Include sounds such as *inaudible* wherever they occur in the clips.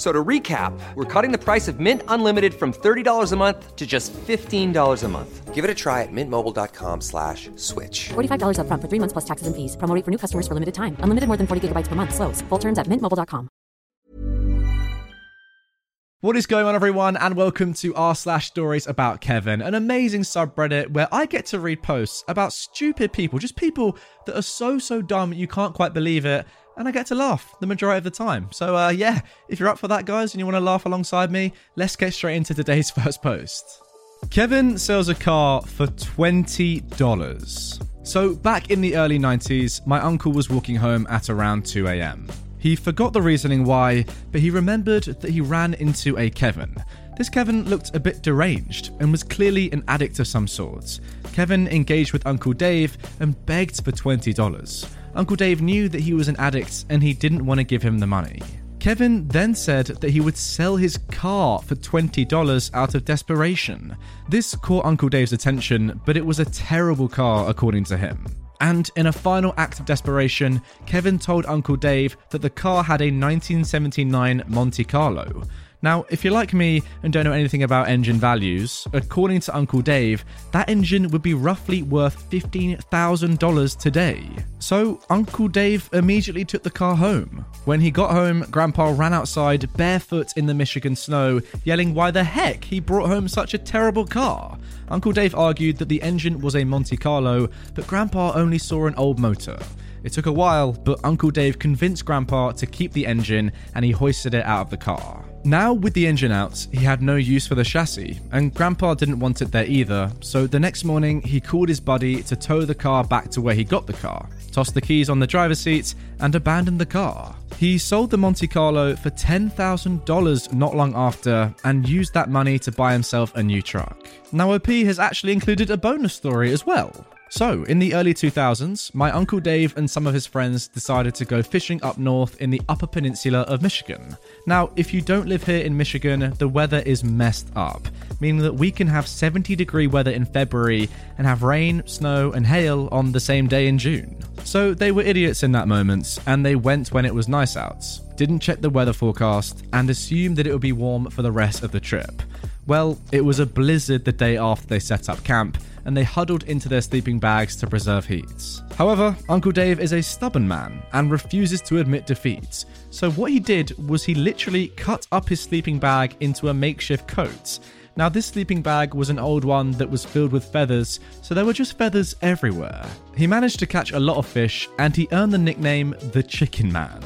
F- So to recap, we're cutting the price of Mint Unlimited from $30 a month to just $15 a month. Give it a try at mintmobile.com slash switch. $45 upfront for three months plus taxes and fees. Promo rate for new customers for limited time. Unlimited more than 40 gigabytes per month. Slows. Full terms at mintmobile.com. What is going on, everyone, and welcome to r slash stories about Kevin, an amazing subreddit where I get to read posts about stupid people, just people that are so so dumb you can't quite believe it, and I get to laugh the majority of the time. So, uh, yeah, if you're up for that, guys, and you want to laugh alongside me, let's get straight into today's *laughs* first post. Kevin sells a car for $20. So, back in the early 90s, my uncle was walking home at around 2 a.m. He forgot the reasoning why, but he remembered that he ran into a Kevin. This Kevin looked a bit deranged and was clearly an addict of some sort. Kevin engaged with Uncle Dave and begged for $20. Uncle Dave knew that he was an addict and he didn't want to give him the money. Kevin then said that he would sell his car for $20 out of desperation. This caught Uncle Dave's attention, but it was a terrible car according to him. And in a final act of desperation, Kevin told Uncle Dave that the car had a 1979 Monte Carlo. Now, if you're like me and don't know anything about engine values, according to Uncle Dave, that engine would be roughly worth $15,000 today. So, Uncle Dave immediately took the car home. When he got home, Grandpa ran outside barefoot in the Michigan snow, yelling why the heck he brought home such a terrible car. Uncle Dave argued that the engine was a Monte Carlo, but Grandpa only saw an old motor. It took a while, but Uncle Dave convinced Grandpa to keep the engine and he hoisted it out of the car. Now, with the engine out, he had no use for the chassis, and Grandpa didn't want it there either, so the next morning he called his buddy to tow the car back to where he got the car, tossed the keys on the driver's seat, and abandoned the car. He sold the Monte Carlo for $10,000 not long after and used that money to buy himself a new truck. Now, OP has actually included a bonus story as well. So, in the early 2000s, my Uncle Dave and some of his friends decided to go fishing up north in the Upper Peninsula of Michigan. Now, if you don't live here in Michigan, the weather is messed up, meaning that we can have 70 degree weather in February and have rain, snow, and hail on the same day in June. So, they were idiots in that moment, and they went when it was nice out, didn't check the weather forecast, and assumed that it would be warm for the rest of the trip. Well, it was a blizzard the day after they set up camp, and they huddled into their sleeping bags to preserve heat. However, Uncle Dave is a stubborn man and refuses to admit defeat. So, what he did was he literally cut up his sleeping bag into a makeshift coat. Now, this sleeping bag was an old one that was filled with feathers, so there were just feathers everywhere. He managed to catch a lot of fish, and he earned the nickname the Chicken Man.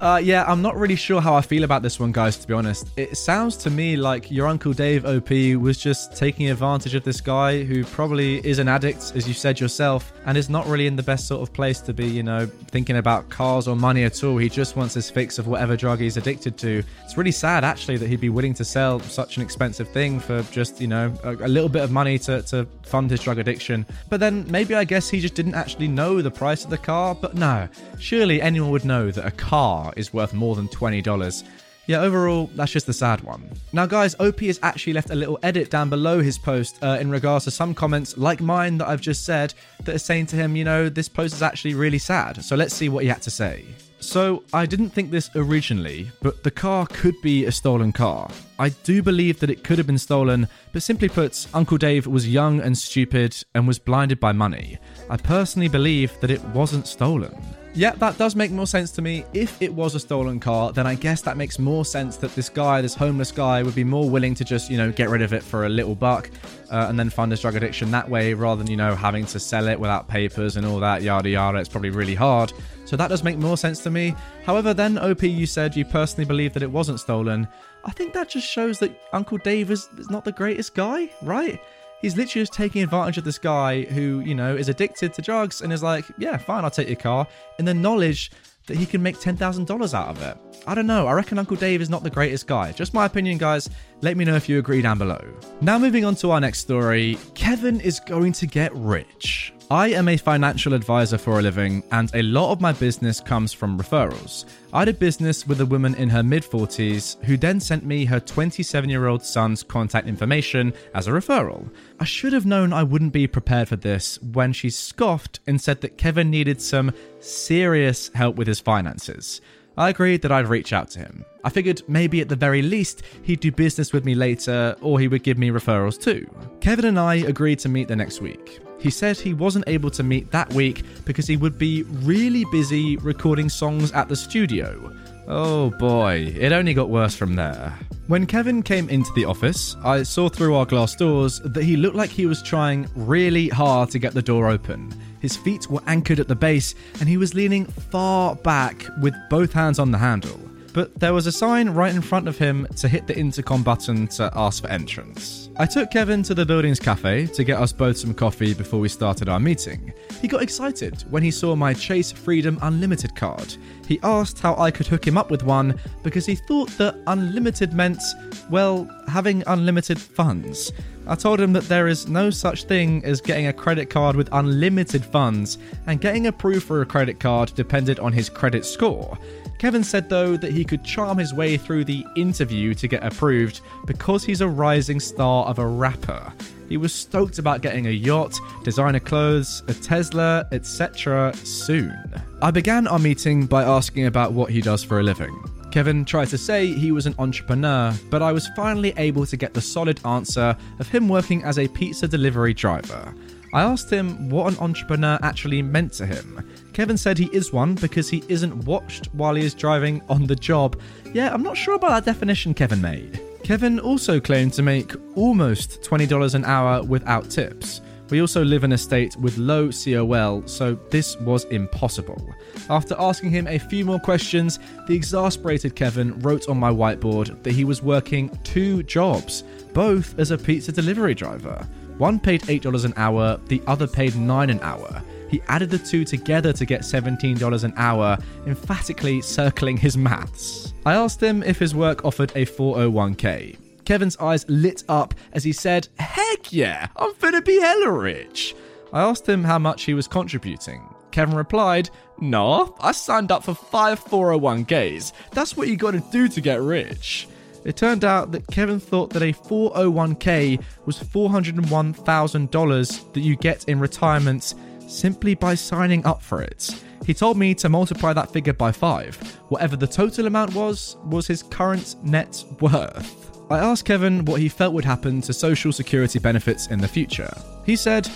Uh, yeah, I'm not really sure how I feel about this one, guys, to be honest. It sounds to me like your Uncle Dave OP was just taking advantage of this guy who probably is an addict, as you said yourself, and is not really in the best sort of place to be, you know, thinking about cars or money at all. He just wants his fix of whatever drug he's addicted to. It's really sad, actually, that he'd be willing to sell such an expensive thing for just, you know, a, a little bit of money to, to fund his drug addiction. But then maybe I guess he just didn't actually know the price of the car. But no, surely anyone would know that a car is worth more than $20. Yeah, overall, that's just the sad one. Now, guys, OP has actually left a little edit down below his post uh, in regards to some comments, like mine that I've just said, that are saying to him, you know, this post is actually really sad. So let's see what he had to say. So, I didn't think this originally, but the car could be a stolen car. I do believe that it could have been stolen, but simply put, Uncle Dave was young and stupid and was blinded by money. I personally believe that it wasn't stolen. Yeah, that does make more sense to me. If it was a stolen car, then I guess that makes more sense that this guy, this homeless guy, would be more willing to just, you know, get rid of it for a little buck uh, and then fund his drug addiction that way rather than, you know, having to sell it without papers and all that, yada yada. It's probably really hard. So that does make more sense to me. However, then, OP, you said you personally believe that it wasn't stolen. I think that just shows that Uncle Dave is, is not the greatest guy, right? He's literally just taking advantage of this guy who, you know, is addicted to drugs and is like, yeah, fine, I'll take your car, in the knowledge that he can make $10,000 out of it. I don't know, I reckon Uncle Dave is not the greatest guy. Just my opinion, guys. Let me know if you agree down below. Now, moving on to our next story Kevin is going to get rich. I am a financial advisor for a living, and a lot of my business comes from referrals. I did business with a woman in her mid 40s who then sent me her 27 year old son's contact information as a referral. I should have known I wouldn't be prepared for this when she scoffed and said that Kevin needed some serious help with his finances. I agreed that I'd reach out to him. I figured maybe at the very least he'd do business with me later or he would give me referrals too. Kevin and I agreed to meet the next week. He said he wasn't able to meet that week because he would be really busy recording songs at the studio. Oh boy, it only got worse from there. When Kevin came into the office, I saw through our glass doors that he looked like he was trying really hard to get the door open. His feet were anchored at the base, and he was leaning far back with both hands on the handle. But there was a sign right in front of him to hit the intercom button to ask for entrance. I took Kevin to the building's cafe to get us both some coffee before we started our meeting. He got excited when he saw my Chase Freedom Unlimited card. He asked how I could hook him up with one because he thought that unlimited meant, well, having unlimited funds. I told him that there is no such thing as getting a credit card with unlimited funds, and getting approved for a credit card depended on his credit score. Kevin said, though, that he could charm his way through the interview to get approved because he's a rising star of a rapper. He was stoked about getting a yacht, designer clothes, a Tesla, etc. soon. I began our meeting by asking about what he does for a living. Kevin tried to say he was an entrepreneur, but I was finally able to get the solid answer of him working as a pizza delivery driver. I asked him what an entrepreneur actually meant to him. Kevin said he is one because he isn't watched while he is driving on the job. Yeah, I'm not sure about that definition Kevin made. Kevin also claimed to make almost $20 an hour without tips. We also live in a state with low COL, so this was impossible. After asking him a few more questions, the exasperated Kevin wrote on my whiteboard that he was working two jobs, both as a pizza delivery driver. One paid $8 an hour, the other paid 9 an hour. He added the two together to get $17 an hour, emphatically circling his maths. I asked him if his work offered a 401k. Kevin's eyes lit up as he said, Heck yeah, I'm finna be hella rich. I asked him how much he was contributing. Kevin replied, Nah, I signed up for five 401ks. That's what you gotta do to get rich. It turned out that Kevin thought that a 401k was $401,000 that you get in retirement simply by signing up for it. He told me to multiply that figure by five. Whatever the total amount was, was his current net worth. I asked Kevin what he felt would happen to Social Security benefits in the future. He said,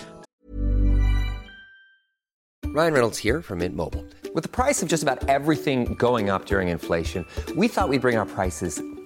Ryan Reynolds here from Mint Mobile. With the price of just about everything going up during inflation, we thought we'd bring our prices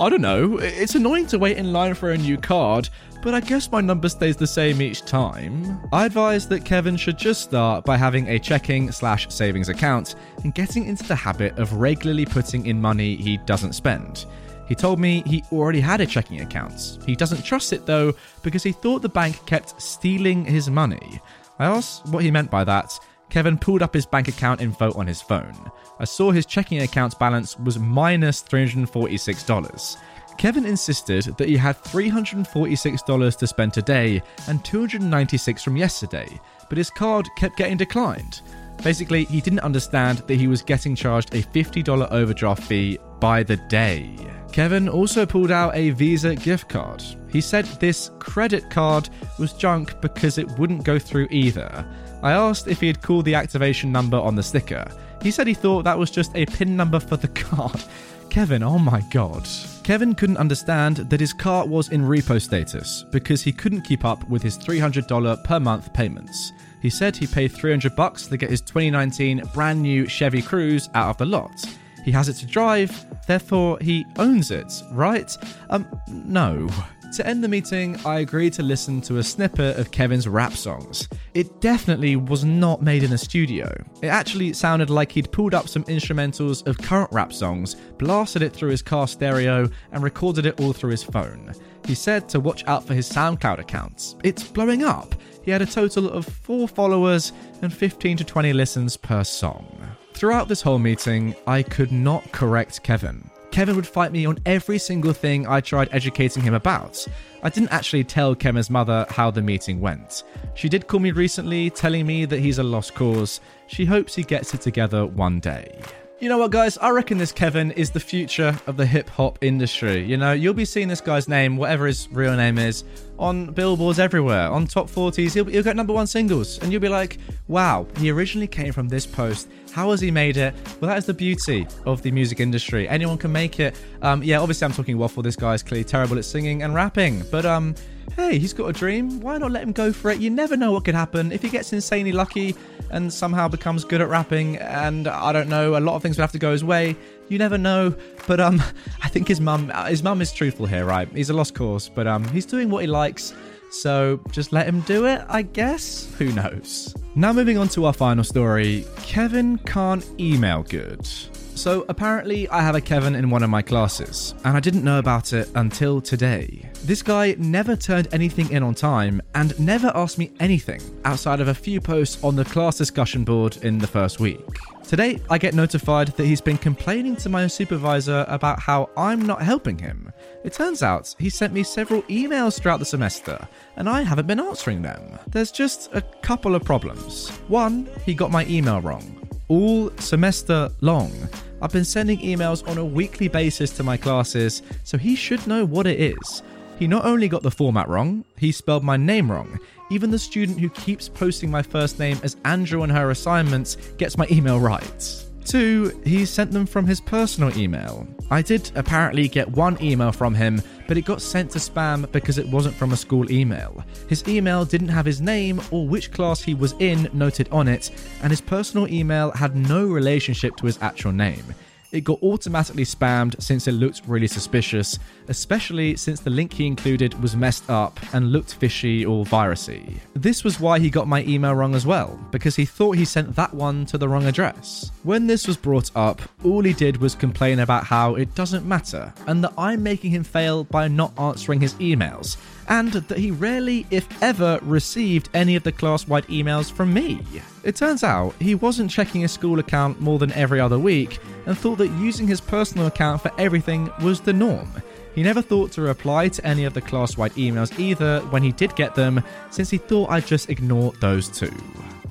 I don't know, it's annoying to wait in line for a new card, but I guess my number stays the same each time. I advise that Kevin should just start by having a checking slash savings account and getting into the habit of regularly putting in money he doesn't spend. He told me he already had a checking account. He doesn't trust it though because he thought the bank kept stealing his money. I asked what he meant by that. Kevin pulled up his bank account info on his phone. I saw his checking account balance was minus $346. Kevin insisted that he had $346 to spend today and $296 from yesterday, but his card kept getting declined. Basically, he didn't understand that he was getting charged a $50 overdraft fee by the day. Kevin also pulled out a Visa gift card. He said this credit card was junk because it wouldn't go through either. I asked if he had called the activation number on the sticker. He said he thought that was just a PIN number for the *laughs* card. Kevin, oh my god. Kevin couldn't understand that his car was in repo status because he couldn't keep up with his $300 per month payments. He said he paid 300 bucks to get his 2019 brand new Chevy Cruze out of the lot. He has it to drive, therefore he owns it, right? Um, no. To end the meeting, I agreed to listen to a snippet of Kevin's rap songs. It definitely was not made in a studio. It actually sounded like he'd pulled up some instrumentals of current rap songs, blasted it through his car stereo, and recorded it all through his phone. He said to watch out for his SoundCloud accounts. It's blowing up. He had a total of 4 followers and 15 to 20 listens per song. Throughout this whole meeting, I could not correct Kevin. Kevin would fight me on every single thing I tried educating him about. I didn't actually tell Kevin's mother how the meeting went. She did call me recently, telling me that he's a lost cause. She hopes he gets it together one day. You know what, guys? I reckon this Kevin is the future of the hip hop industry. You know, you'll be seeing this guy's name, whatever his real name is, on billboards everywhere, on top 40s. He'll, he'll get number one singles. And you'll be like, wow, he originally came from this post. How has he made it? Well, that is the beauty of the music industry. Anyone can make it. Um, yeah, obviously, I'm talking waffle. This guy's clearly terrible at singing and rapping. But, um, hey, he's got a dream. Why not let him go for it? You never know what could happen. If he gets insanely lucky and somehow becomes good at rapping, and I don't know, a lot of things would have to go his way. You never know. But um, I think his mum, his mum is truthful here, right? He's a lost cause, but um, he's doing what he likes. So just let him do it, I guess. Who knows? Now moving on to our final story. Kevin can't email good. So apparently, I have a Kevin in one of my classes, and I didn't know about it until today. This guy never turned anything in on time and never asked me anything outside of a few posts on the class discussion board in the first week. Today, I get notified that he's been complaining to my supervisor about how I'm not helping him. It turns out he sent me several emails throughout the semester, and I haven't been answering them. There's just a couple of problems. One, he got my email wrong. All semester long, I've been sending emails on a weekly basis to my classes, so he should know what it is. He not only got the format wrong, he spelled my name wrong. Even the student who keeps posting my first name as Andrew on her assignments gets my email right. Two, he sent them from his personal email. I did apparently get one email from him, but it got sent to spam because it wasn't from a school email. His email didn't have his name or which class he was in noted on it, and his personal email had no relationship to his actual name. It got automatically spammed since it looked really suspicious, especially since the link he included was messed up and looked fishy or virusy. This was why he got my email wrong as well, because he thought he sent that one to the wrong address. When this was brought up, all he did was complain about how it doesn't matter and that I'm making him fail by not answering his emails and that he rarely, if ever, received any of the class wide emails from me. It turns out he wasn't checking his school account more than every other week and thought that using his personal account for everything was the norm. He never thought to reply to any of the class wide emails either when he did get them, since he thought I'd just ignore those two.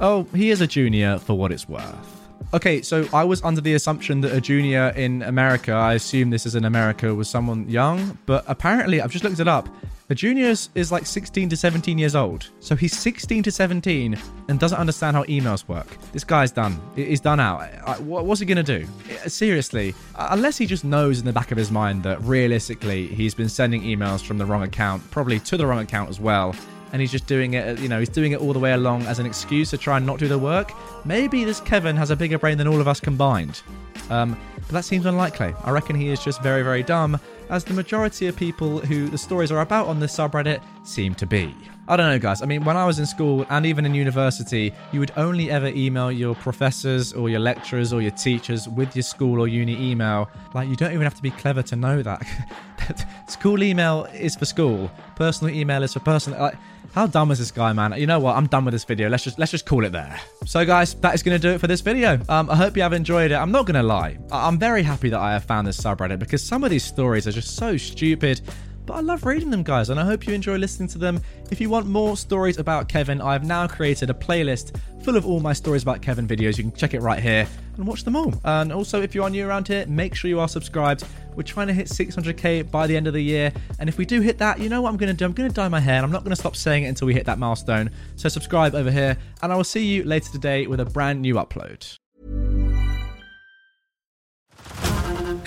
Oh, he is a junior for what it's worth. Okay, so I was under the assumption that a junior in America, I assume this is in America, was someone young, but apparently I've just looked it up. A junior is, like 16 to 17 years old. So he's 16 to 17 and doesn't understand how emails work. This guy's done. He's done out. What's he going to do? Seriously, unless he just knows in the back of his mind that realistically he's been sending emails from the wrong account, probably to the wrong account as well, and he's just doing it, you know, he's doing it all the way along as an excuse to try and not do the work. Maybe this Kevin has a bigger brain than all of us combined. Um, but that seems unlikely. I reckon he is just very, very dumb, as the majority of people who the stories are about on this subreddit seem to be. I don't know, guys. I mean, when I was in school and even in university, you would only ever email your professors or your lecturers or your teachers with your school or uni email. Like, you don't even have to be clever to know that. *laughs* school email is for school, personal email is for personal. Like, how dumb is this guy, man? You know what? I'm done with this video. Let's just let's just call it there. So, guys, that is going to do it for this video. Um, I hope you have enjoyed it. I'm not going to lie. I- I'm very happy that I have found this subreddit because some of these stories are just so stupid. But I love reading them, guys, and I hope you enjoy listening to them. If you want more stories about Kevin, I've now created a playlist full of all my stories about Kevin videos. You can check it right here and watch them all. And also, if you are new around here, make sure you are subscribed. We're trying to hit 600k by the end of the year. And if we do hit that, you know what I'm going to do? I'm going to dye my hair, and I'm not going to stop saying it until we hit that milestone. So subscribe over here, and I will see you later today with a brand new upload.